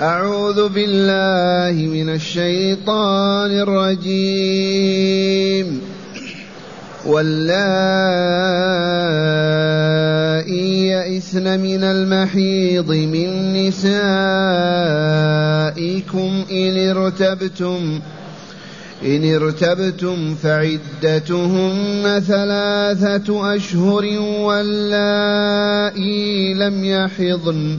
أعوذ بالله من الشيطان الرجيم. واللائي يئسن من المحيض من نسائكم إن ارتبتم إن ارتبتم فعدتهن ثلاثة أشهر واللائي لم يحضن.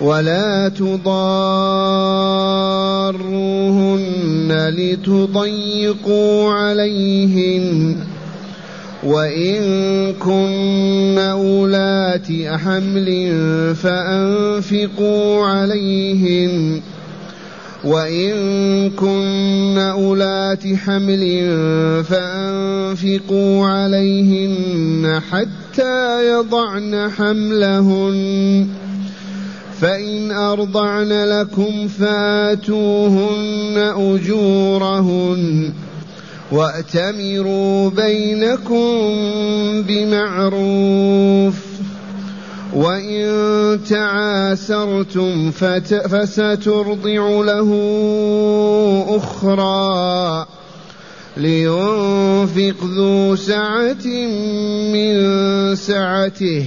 ولا تضاروهن لتضيقوا عليهن. وإن كن أولات حمل فأنفقوا عليهن. وإن كن أولات حمل فأنفقوا عليهن حتى يضعن حملهن. فإن أرضعن لكم فآتوهن أجورهن وأتمروا بينكم بمعروف وإن تعاسرتم فسترضع له أخرى لينفق ذو سعة من سعته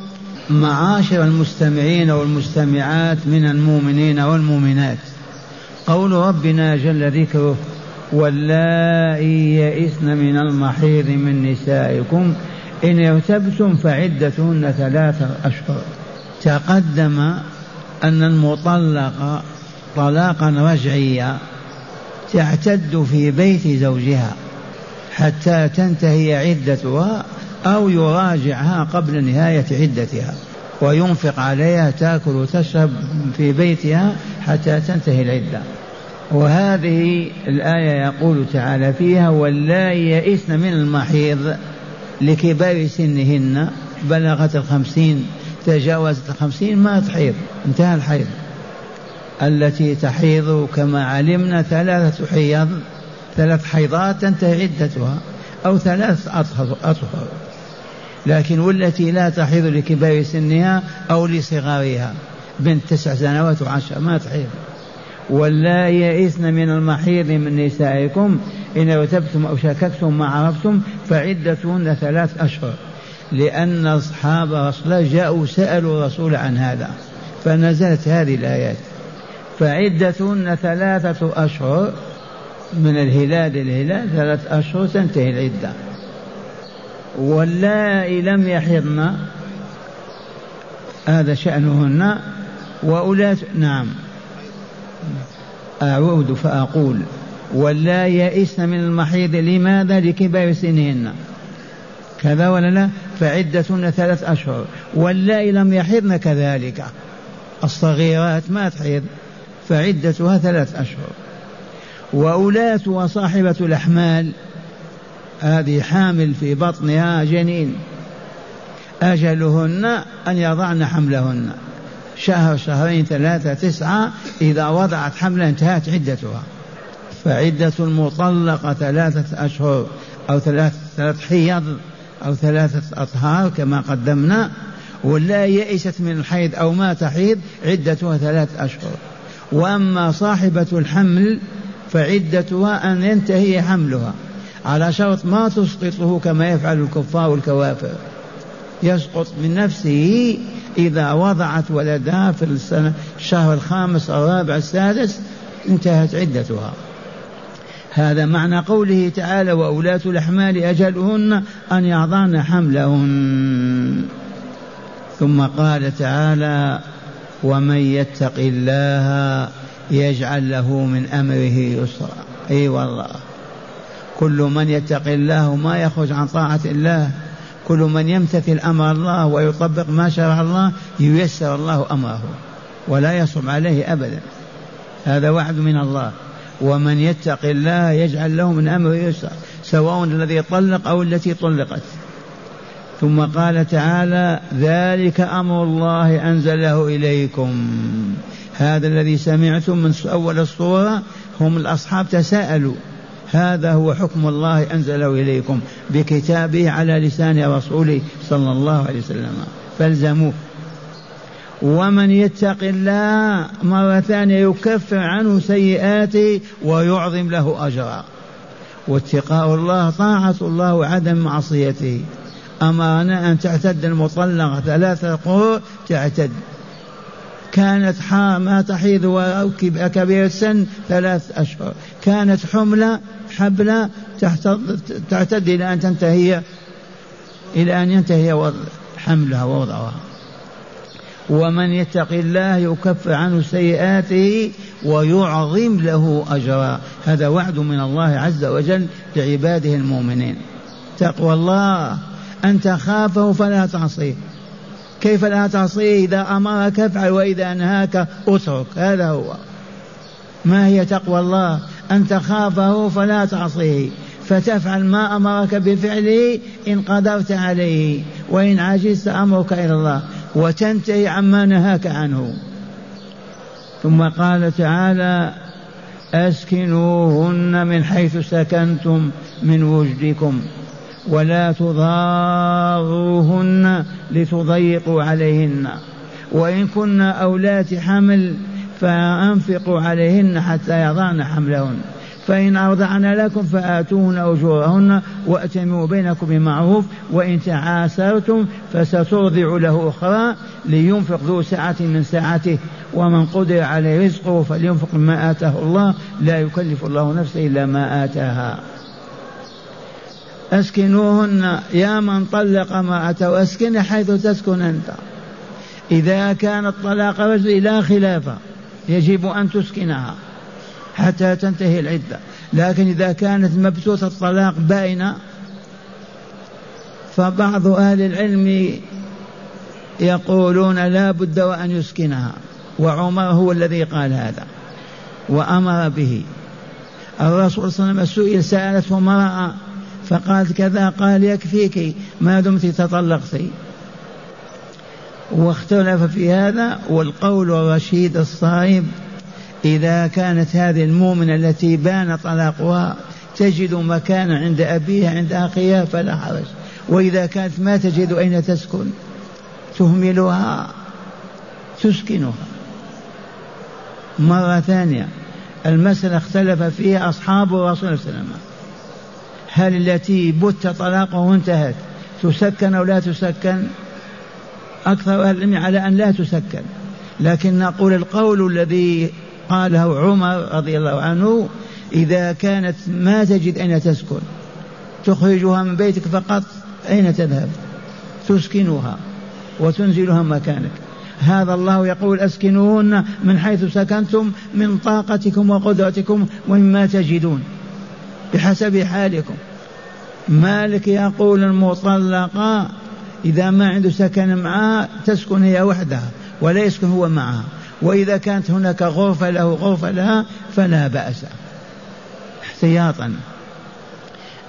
معاشر المستمعين والمستمعات من المؤمنين والمؤمنات. قول ربنا جل ذكره واللائي يئسن من المحيض من نسائكم إن ارتبتم فعدتهن ثلاثة أشهر. تقدم أن المطلقة طلاقا رجعيا تعتد في بيت زوجها حتى تنتهي عدتها أو يراجعها قبل نهاية عدتها وينفق عليها تأكل وتشرب في بيتها حتى تنتهي العدة. وهذه الآية يقول تعالى فيها واللائي يئسن من المحيض لكبار سنهن بلغت الخمسين تجاوزت الخمسين ما تحيض انتهى الحيض. التي تحيض كما علمنا ثلاثة حيض ثلاث حيضات تنتهي عدتها أو ثلاث أطهر لكن والتي لا تحيض لكبار سنها أو لصغارها بنت تسع سنوات وعشر ما تحيض. ولا يئسن من المحيض من نسائكم إن ارتبتم أو شككتم ما عرفتم فعدتهن ثلاث أشهر لأن أصحاب رسول الله جاءوا سألوا الرسول عن هذا فنزلت هذه الآيات. فعدتهن ثلاثة أشهر من الهلال الهلال ثلاث أشهر تنتهي العدة. واللائي لم يحضن. هذا شأنهن. وأولاة نعم. أعود فأقول ولا يئسن من المحيض لماذا؟ لكبار سنهن. كذا ولا لا؟ فعدتهن ثلاث أشهر. واللائي لم يحضن كذلك. الصغيرات ما تحيض فعدتها ثلاث أشهر. وأولاة وصاحبة الأحمال. هذه حامل في بطنها جنين. أجلهن أن يضعن حملهن. شهر شهرين ثلاثة تسعة إذا وضعت حملا انتهت عدتها. فعدة المطلقة ثلاثة أشهر أو ثلاث ثلاث حيض أو ثلاثة أطهار كما قدمنا ولا يئست من الحيض أو ما تحيض عدتها ثلاث أشهر. وأما صاحبة الحمل فعدتها أن ينتهي حملها. على شرط ما تسقطه كما يفعل الكفار والكوافر. يسقط من نفسه إذا وضعت ولدها في السنة الشهر الخامس الرابع السادس انتهت عدتها. هذا معنى قوله تعالى وأولاة الأحمال أجلهن أن يضعن حملهن. ثم قال تعالى ومن يتق الله يجعل له من أمره يسرا. أي والله. كل من يتق الله ما يخرج عن طاعة الله. كل من يمتثل أمر الله ويطبق ما شرع الله ييسر الله أمره ولا يصعب عليه أبدا. هذا وعد من الله. ومن يتق الله يجعل له من أمره يسرا سواء الذي طلق أو التي طلقت. ثم قال تعالى ذلك أمر الله أنزله إليكم. هذا الذي سمعتم من أول الصورة هم الأصحاب تساءلوا هذا هو حكم الله أنزله إليكم بكتابه على لسان رسوله صلى الله عليه وسلم. فالزموه ومن يتق الله مرة ثانية يكفر عنه سيئاته ويعظم له أجرا. واتقاء الله طاعة الله وعدم معصيته. أمرنا أن تعتد المطلقة ثلاثة قروء تعتد. كانت ما تحيض وكبير السن ثلاث أشهر. كانت حملة حبلة تعتد إلى أن تنتهي إلى أن ينتهي حملها ووضعها. ومن يتق الله يكفر عنه سيئاته ويعظم له أجرا. هذا وعد من الله عز وجل لعباده المؤمنين. تقوى الله. أن تخافه فلا تعصيه. كيف لا تعصيه إذا أمرك افعل وإذا أنهاك أترك. هذا هو. ما هي تقوى الله؟ أن تخافه فلا تعصيه فتفعل ما أمرك بفعله إن قدرت عليه. وإن عجزت أمرك إلى الله. وتنتهي عما نهاك عنه. ثم قال تعالى أسكنوهن من حيث سكنتم من وجدكم. ولا تضاروهن لتضيقوا عليهن. وإن كن أولات حمل فأنفقوا عليهن حتى يضعن حملهن. فإن أرضعن لكم فآتوهن أجورهن وأتموا بينكم بمعروف وإن تعاسرتم فسترضع له أخرى لينفق ذو سعة من سعته. ومن قدر عليه رزقه فلينفق مما آتاه الله. لا يكلف الله نفسا إلا ما آتاها. أسكنوهن يا من طلق امرأته أسكن حيث تسكن أنت. إذا كان الطلاق رجل لا خلافة يجب أن تسكنها حتى تنتهي العدة. لكن إذا كانت مبثوثة الطلاق بائنة فبعض أهل العلم يقولون لا بد وأن يسكنها. وعمر هو الذي قال هذا وأمر به. الرسول صلى الله عليه وسلم سئل سألته امرأة فقالت كذا قال يكفيك ما دمت تطلقت. واختلف في هذا والقول الرشيد الصائب إذا كانت هذه المؤمنة التي بان طلاقها تجد مكانا عند أبيها عند أخيها فلا حرج. وإذا كانت ما تجد أين تسكن؟ تهملها تسكنها. مرة ثانية المسألة اختلف فيها أصحاب الرسول صلى الله عليه وسلم. هل التي بت طلاقه انتهت تسكن أو لا تسكن؟ أكثر أهل العلم على أن لا تسكن. لكن نقول القول الذي قاله عمر رضي الله عنه إذا كانت ما تجد أين تسكن. تخرجها من بيتك فقط أين تذهب؟ تسكنها وتنزلها مكانك. هذا الله يقول أسكنوهن من حيث سكنتم من طاقتكم وقدرتكم ومما تجدون. بحسب حالكم. مالك يقول المطلقة إذا ما عنده سكن معها تسكن هي وحدها ولا يسكن هو معها وإذا كانت هناك غرفة له غرفة لها فلا بأس. احتياطا.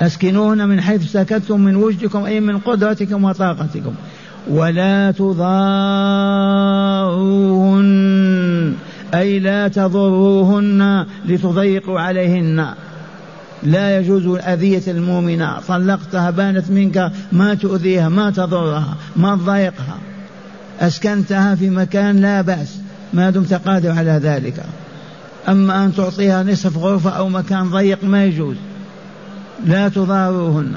أسكنوهن من حيث سكنتم من وجدكم أي من قدرتكم وطاقتكم. ولا تضاروهن أي لا تضروهن لتضيقوا عليهن. لا يجوز أذية المؤمنة. طلقتها بانت منك ما تؤذيها ما تضرها ما تضايقها. أسكنتها في مكان لا بأس. ما دمت قادر على ذلك. أما أن تعطيها نصف غرفة أو مكان ضيق ما يجوز. لا تضاروهن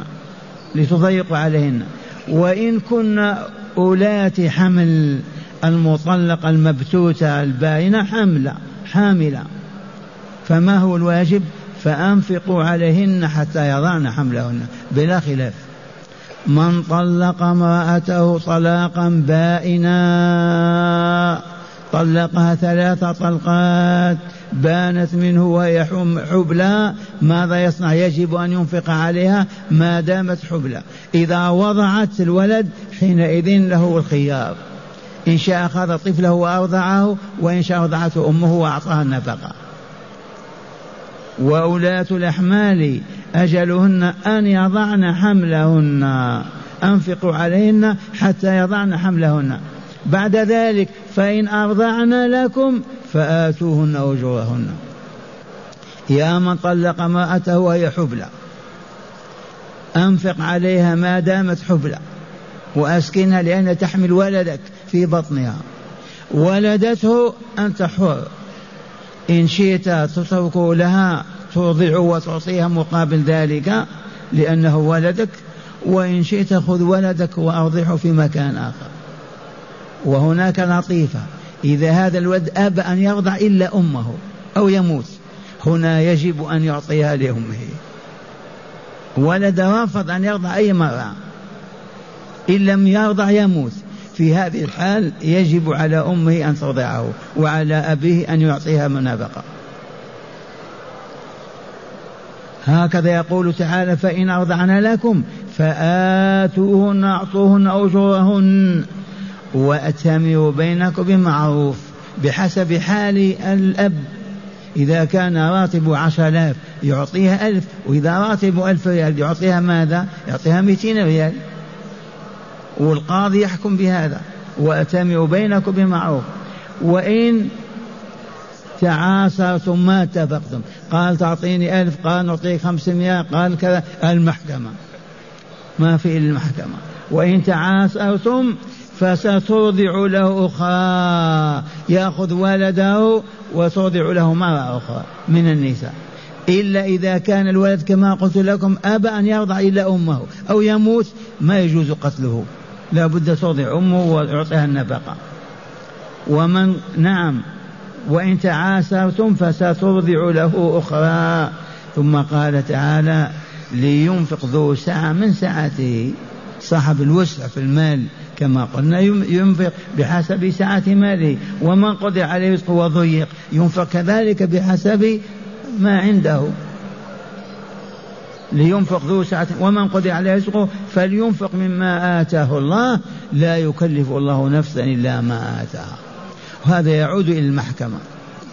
لتضيقوا عليهن. وإن كن أولات حمل المطلقة المبتوتة الباينة حملة حاملة. فما هو الواجب؟ فأنفقوا عليهن حتى يضعن حملهن. بلا خلاف. من طلق امرأته طلاقا بائنا طلقها ثلاث طلقات بانت منه وهي حبلى ماذا يصنع؟ يجب أن ينفق عليها ما دامت حبلى. إذا وضعت الولد حينئذ له الخيار. إن شاء أخذ طفله وأرضعه وإن شاء وضعته أمه وأعطاها النفقة. وأولاة الأحمال أجلهن أن يضعن حملهن. أنفقوا عليهن حتى يضعن حملهن. بعد ذلك فإن أرضعن لكم فآتوهن أجورهن. يا من طلق امرأته وهي حبلى. أنفق عليها ما دامت حبلى. وأسكنها لأن تحمل ولدك في بطنها. ولدته أنت حر. إن شئت تتركه لها ترضع وتعطيها مقابل ذلك لأنه ولدك وإن شئت خذ ولدك وأرضعه في مكان آخر. وهناك لطيفة إذا هذا الولد أبى أن يرضع إلا أمه أو يموت هنا يجب أن يعطيها لأمه. ولد رفض أن يرضع أي مرة إن لم يرضع يموت. في هذه الحال يجب على أمه أن ترضعه وعلى أبيه أن يعطيها منابقة. هكذا يقول تعالى فإن أرضعن لكم فآتوهن أعطوهن أجورهن وأتمروا بينكم بمعروف بحسب حال الأب. إذا كان راتب عشر آلاف يعطيها ألف وإذا راتب ألف ريال يعطيها ماذا؟ يعطيها مئتين ريال. والقاضي يحكم بهذا. وأتمروا بينكم بمعروف. وإن تعاصرتم ما اتفقتم. قال تعطيني ألف قال نعطيك خمسمائة قال كذا. المحكمة. ما في إلا المحكمة. وإن تعاصرتم فسترضع له أخرى. يأخذ ولده وترضع له مرة أخرى من النساء. إلا إذا كان الولد كما قلت لكم أبى أن يرضع إلا أمه أو يموت ما يجوز قتله. لا بد ترضع أمه ويعطيها النفقة. ومن نعم. وإن تعاسرتم فسترضع له أخرى. ثم قال تعالى لينفق ذو سعة من سعته صاحب الوسع في المال كما قلنا ينفق بحسب سعة ماله. ومن قضي عليه رزقه وضيق ينفق كذلك بحسب ما عنده. لينفق ذو سعة ومن قضي عليه رزقه فلينفق مما آتاه الله. لا يكلف الله نفسا إلا ما آتاها. وهذا يعود إلى المحكمة.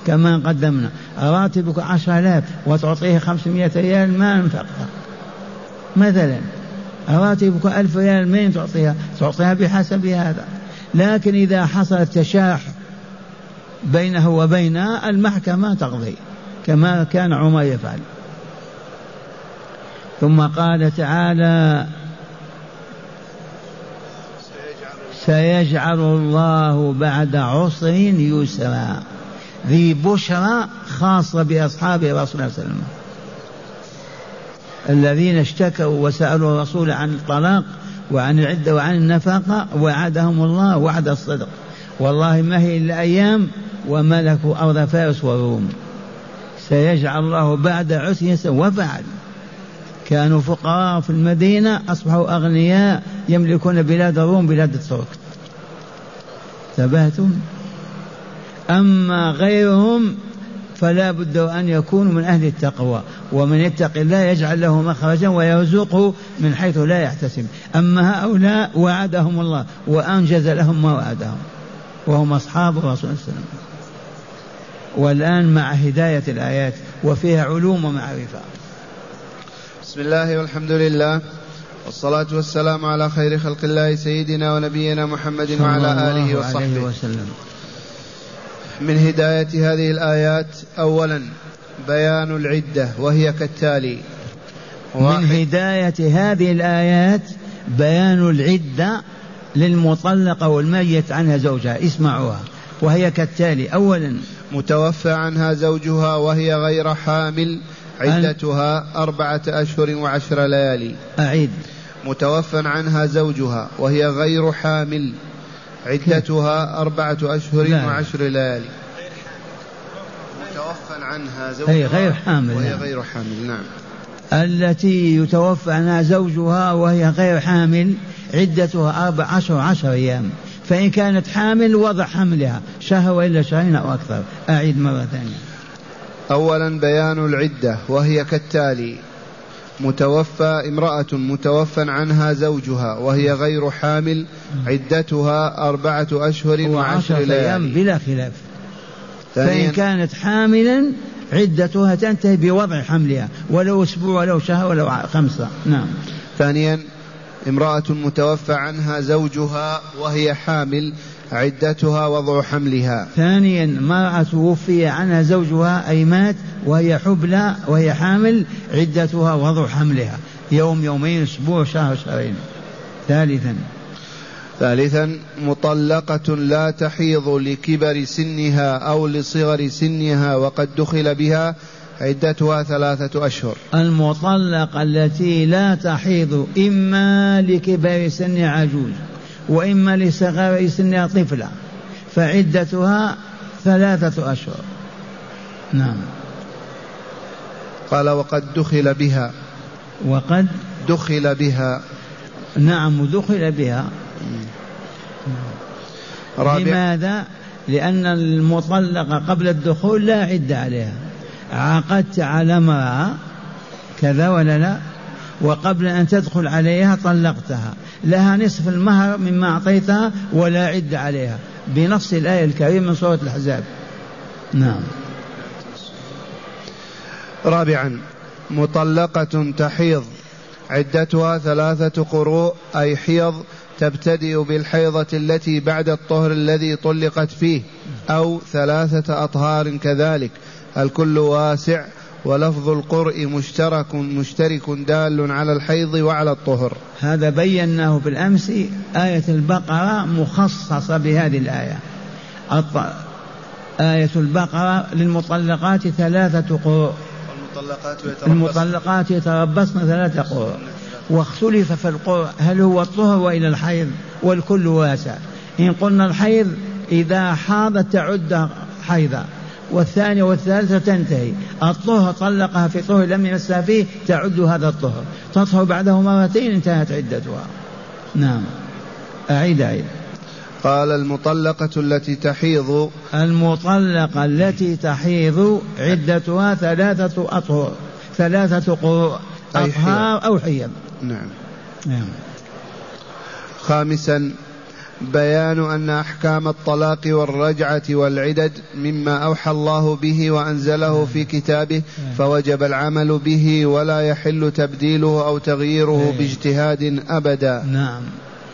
كما قدمنا راتبك عشر آلاف وتعطيه خمسمائة ريال ما أنفقها. مثلا راتبك ألف ريال من تعطيها؟ تعطيها بحسب هذا. لكن إذا حصل تشاح بينه وبينها المحكمة تقضي كما كان عمر يفعل. ثم قال تعالى سيجعل الله بعد عسر يسرا. ذي بشرى خاصة بأصحاب رسول الله صلى الله عليه وسلم. الذين اشتكوا وسألوا الرسول عن الطلاق وعن العدة وعن النفقة وعدهم الله وعد الصدق. والله ما هي إلا أيام وملكوا أرض فارس وروم. سيجعل الله بعد عسر وفعل كانوا فقراء في المدينة أصبحوا أغنياء يملكون بلاد الروم بلاد الترك انتبهتم؟ أما غيرهم فلا بد أن يكونوا من أهل التقوى ومن يتق الله يجعل له مخرجا ويرزقه من حيث لا يحتسب. أما هؤلاء وعدهم الله وأنجز لهم ما وعدهم وهم أصحاب الرسول صلى الله عليه وسلم. والآن مع هداية الآيات وفيها علوم ومعرفة. بسم الله والحمد لله والصلاة والسلام على خير خلق الله سيدنا ونبينا محمد وعلى آله وصحبه. وسلم. من هداية هذه الآيات أولا بيان العدة وهي كالتالي. من هداية هذه الآيات بيان العدة للمطلقة والميت عنها زوجها. اسمعوها. وهي كالتالي. أولا متوفى عنها زوجها وهي غير حامل عدتها أربعة أشهر وعشر ليالي. أعيد. متوفى عنها زوجها وهي غير حامل. عدتها أربعة أشهر لا. وعشر ليالي. متوفى عنها زوجها أي غير حامل. وهي نعم. غير حامل نعم. التي يتوفى عنها زوجها وهي غير حامل عدتها أربع عشر عشر أيام. فإن كانت حامل وضع حملها. شهر وإلا شهرين أو أكثر. أعيد مرة ثانية. أولا بيان العدة وهي كالتالي متوفى امرأة متوفى عنها زوجها وهي غير حامل عدتها أربعة أشهر وعشر ليالي. بلا خلاف. فإن كانت حاملا عدتها تنتهي بوضع حملها ولو أسبوع ولو شهر ولو خمسة. نعم. ثانيا امرأة متوفى عنها زوجها وهي حامل عدتها وضع حملها. ثانيا امرأة توفي عنها زوجها أي مات وهي حبلى وهي حامل عدتها وضع حملها. يوم يومين أسبوع شهر شهرين. ثالثا. ثالثا مطلقة لا تحيض لكبر سنها أو لصغر سنها وقد دخل بها عدتها ثلاثة أشهر. المطلقة التي لا تحيض إما لكبر سن عجوز. وإما لصغر سنها طفلة فعدتها ثلاثة أشهر. نعم. قال وقد دخل بها. وقد دخل بها. نعم دخل بها. رابع. لماذا؟ لأن المطلقة قبل الدخول لا عدة عليها. عقدت على امرأة كذا ولا لا؟ وقبل أن تدخل عليها طلقتها. لها نصف المهر مما أعطيتها ولا عدة عليها بنص الآية الكريمة من سورة الأحزاب. نعم. رابعا مطلقة تحيض عدتها ثلاثة قروء أي حيض تبتدئ بالحيضة التي بعد الطهر الذي طلقت فيه أو ثلاثة أطهار كذلك الكل واسع ولفظ القرء مشترك مشترك دال على الحيض وعلى الطهر. هذا بيناه بالأمس آية البقرة مخصصة بهذه الآية. آية البقرة للمطلقات ثلاثة قروء المطلقات يتربصن. المطلقات يتربصن ثلاثة قروء واختلف في القرء هل هو الطهر وإلى الحيض والكل واسع. إن قلنا الحيض إذا حاضت تعد حيضا. والثانية والثالثة تنتهي. الطهر طلقها في طهر لم يمسها فيه تعد هذا الطهر. تطهر بعده مرتين انتهت عدتها. نعم. أعيد أعيد. قال المطلقة التي تحيض. المطلقة التي تحيض عدتها ثلاثة أطهر ثلاثة قروء أطهار أو حيض. نعم. نعم. خامسا بيان أن أحكام الطلاق والرجعة والعدد مما أوحى الله به وأنزله في كتابه فوجب العمل به ولا يحل تبديله أو تغييره إيه. باجتهاد أبدا. نعم.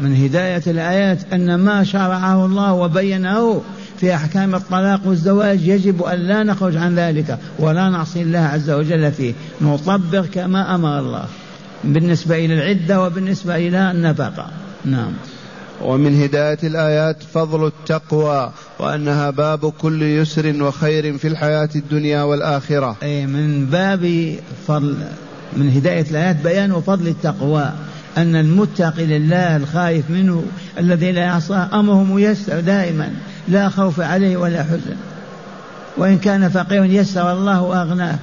من هداية الآيات أن ما شرعه الله وبينه في أحكام الطلاق والزواج يجب أن لا نخرج عن ذلك ولا نعصي الله عز وجل فيه. نطبق كما أمر الله. بالنسبة إلى العدة وبالنسبة إلى النفقة. نعم. ومن هداية الآيات فضل التقوى وأنها باب كل يسر وخير في الحياة الدنيا والآخرة. أي من باب فضل من هداية الآيات بيان فضل التقوى أن المتقي لله الخايف منه الذي لا يعصاه أمره ميسر دائما لا خوف عليه ولا حزن. وإن كان فقيرا يسر الله وأغناه.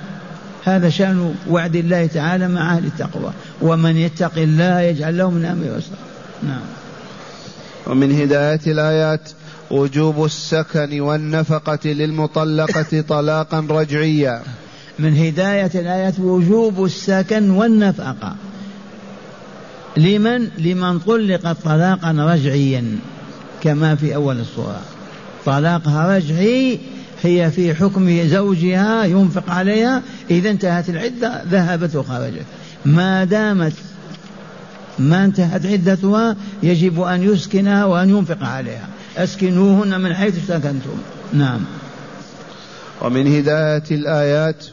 هذا شأن وعد الله تعالى مع أهل التقوى. ومن يتق الله يجعل له من أمره يسرا. نعم. ومن هداية الآيات وجوب السكن والنفقة للمطلقة طلاقا رجعيا. من هداية الآيات وجوب السكن والنفقة. لمن؟ لمن طلق طلاقا رجعيا كما في أول الصورة طلاقها رجعي هي في حكم زوجها ينفق عليها إذا انتهت العدة ذهبت وخرجت. ما دامت ما انتهت عدتها يجب أن يسكنها وأن ينفق عليها. أسكنوهن من حيث سكنتم. نعم. ومن هداية الآيات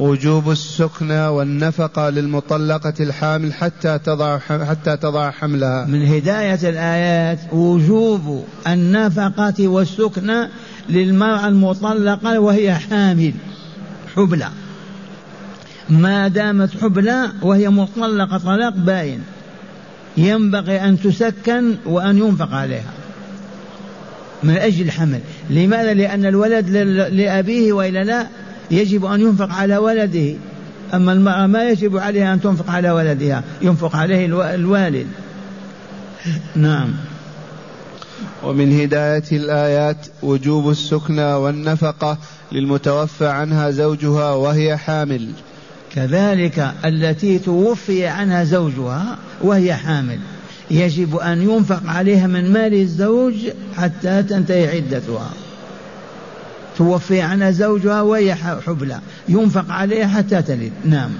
وجوب السكنى والنفقة للمطلقة الحامل حتى تضع حتى تضع حملها. من هداية الآيات وجوب النفقة والسكنى للمرأة المطلقة وهي حامل حبلى. ما دامت حبلى وهي مطلقة طلاق باين. ينبغي أن تسكن وأن ينفق عليها. من أجل الحمل. لماذا؟ لأن الولد لأبيه وإلا لا يجب أن ينفق على ولده. أما المرأة ما يجب عليها أن تنفق على ولدها. ينفق عليه الوالد. نعم. ومن هداية الآيات وجوب السكنى والنفقة للمتوفى عنها زوجها وهي حامل. كذلك التي توفي عنها زوجها وهي حامل. يجب أن ينفق عليها من مال الزوج حتى تنتهي عدتها. توفي عنها زوجها وهي حبلى. ينفق عليها حتى تلد. نعم.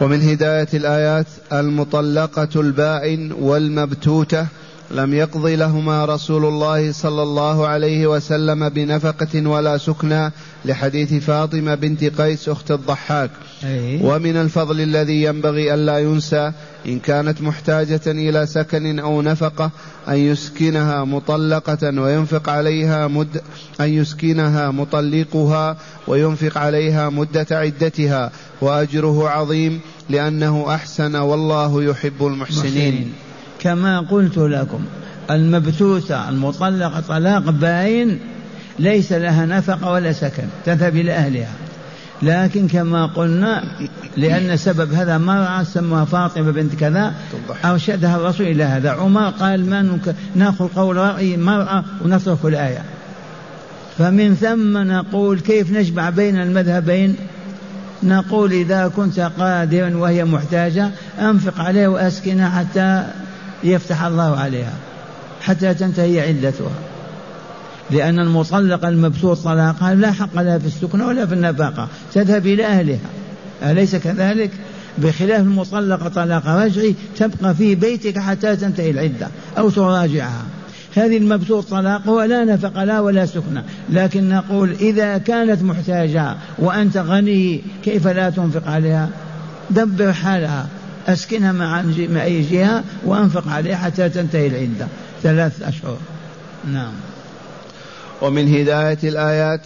ومن هداية الآيات المطلقة البائن والمبتوتة لم يقض لهما رسول الله صلى الله عليه وسلم بنفقة ولا سكنى لحديث فاطمة بنت قيس أخت الضحاك. ومن الفضل الذي ينبغي ألا ينسى إن كانت محتاجة إلى سكن أو نفقة أن يسكنها مطلقة وينفق عليها مد أن يسكنها مطلقها وينفق عليها مدة عدتها. وأجره عظيم لأنه أحسن والله يحب المحسنين. كما قلت لكم المبتوتة المطلقة طلاق باين ليس لها نفقة ولا سكن تذهب إلى أهلها. لكن كما قلنا لأن سبب هذا مرأة سموها فاطمة بنت كذا أرشدها الرسول إلى هذا. عمر قال ما نأخذ قول رأي مرأة ونترك الآية. فمن ثم نقول كيف نجمع بين المذهبين؟ نقول إذا كنت قادرا وهي محتاجة أنفق عليه وأسكنها حتى يفتح الله عليها حتى تنتهي عدتها لأن المطلقة المبسوط طلاقها لا حق لها في السكن ولا في النفقة تذهب إلى أهلها. أليس كذلك؟ بخلاف المطلقة طلاق رجعي تبقى في بيتك حتى تنتهي العدة أو تراجعها. هذه المبسوط طلاقها لا نفق لها ولا سكنة لكن نقول إذا كانت محتاجة وأنت غني كيف لا تنفق عليها؟ دبر حالها. أسكنها مع أي جهة وأنفق عليها حتى تنتهي العدة. ثلاث أشهر. نعم. ومن هداية الآيات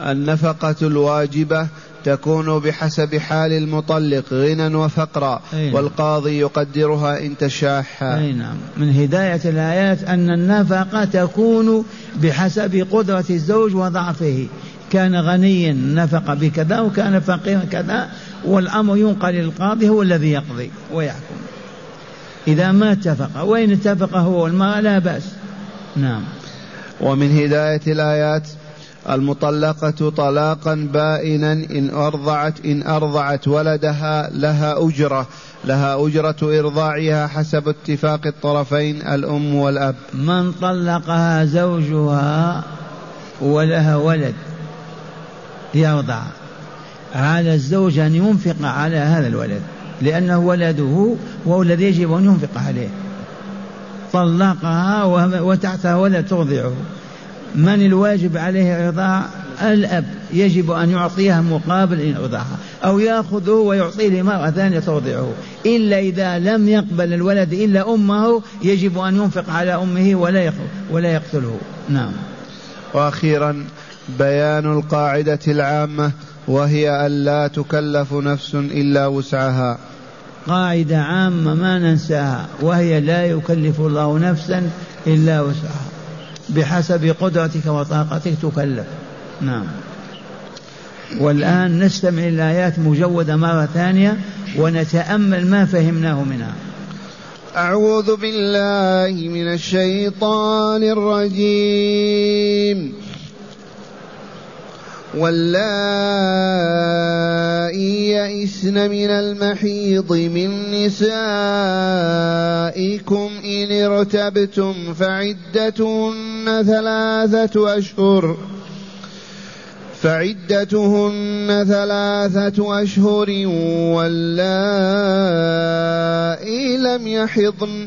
النفقة الواجبة تكون بحسب حال المطلق غنى وفقرا نعم. والقاضي يقدرها إن تشاح. أي نعم. من هداية الآيات أن النفقة تكون بحسب قدرة الزوج وضعفه. كان غنيا نفق بكذا وكان فقيرا كذا والأمر ينقل للقاضي هو الذي يقضي ويحكم. إذا ما اتفق وإن اتفق هو والمرأة لا بأس. نعم. ومن هداية الآيات المطلقة طلاقا بائنا إن أرضعت إن أرضعت ولدها لها أجرة. لها أجرة إرضاعها حسب اتفاق الطرفين الأم والأب. من طلقها زوجها ولها ولد يرضع. على الزوج أن ينفق على هذا الولد لأنه ولده وهو الذي يجب أن ينفق عليه. طلقها وتحتها ولد ترضعه. من الواجب عليه إرضاع الأب. يجب أن يعطيها مقابل إن أرضعها أو يأخذه ويعطيه لمرأة ثانية ترضعه. إلا إذا لم يقبل الولد إلا أمه يجب أن ينفق على أمه ولا ولا يقتله. نعم. وأخيرا بيان القاعدة العامة وهي ألا تكلف نفس إلا وسعها. قاعدة عامة ما ننساها وهي لا يكلف الله نفسا إلا وسعها. بحسب قدرتك وطاقتك تكلف. نعم. والآن نستمع الآيات مجودة مرة ثانية ونتأمل ما فهمناه منها. أعوذ بالله من الشيطان الرجيم. واللائي يئسن من المحيض من نسائكم إن ارتبتم فعدتهن ثلاثة أشهر فعدتهن ثلاثة أشهر واللائي لم يحضن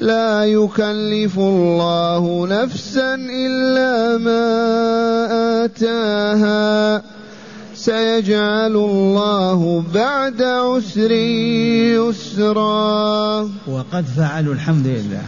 لا يكلف الله نفسا إلا ما آتاها. سيجعل الله بعد عسر يسرا. وقد فعلوا الحمد لله.